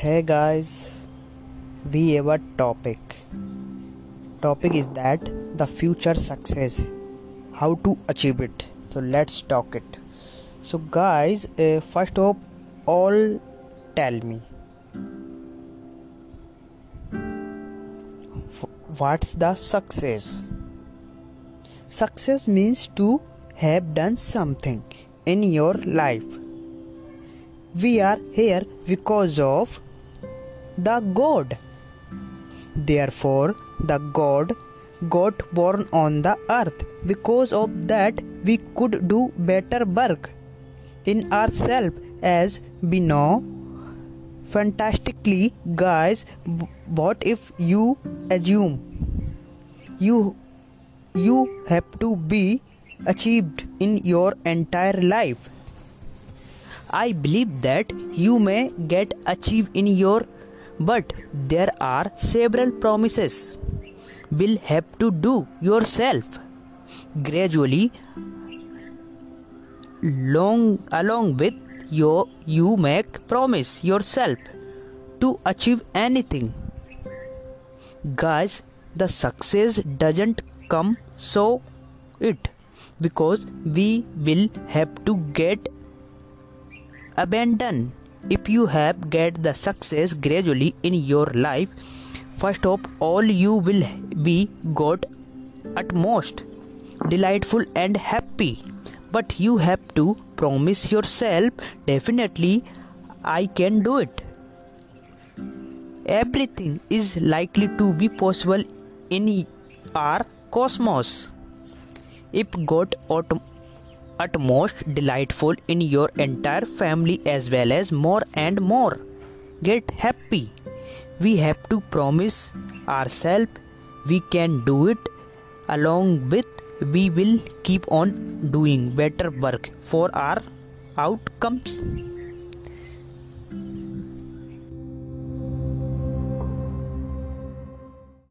Hey guys, we have a topic. Topic is that the future success, how to achieve it. So let's talk it. So guys, uh, first of all, tell me what's the success? Success means to have done something in your life. We are here because of the God. Therefore, the God got born on the earth. Because of that, we could do better work in ourselves as we know. Fantastically, guys, what if you assume you you have to be achieved in your entire life? I believe that you may get achieved in your but there are several promises will have to do yourself. Gradually long along with your you make promise yourself to achieve anything. Guys the success doesn't come so it because we will have to get abandon if you have get the success gradually in your life first of all you will be got at most delightful and happy. But you have to promise yourself definitely i can do it. Everything is likely to be possible in our cosmos. If god autom- utmost delightful in your entire family as well as more and more. Get happy. We have to promise ourselves we can do it along with we will keep on doing better work for our outcomes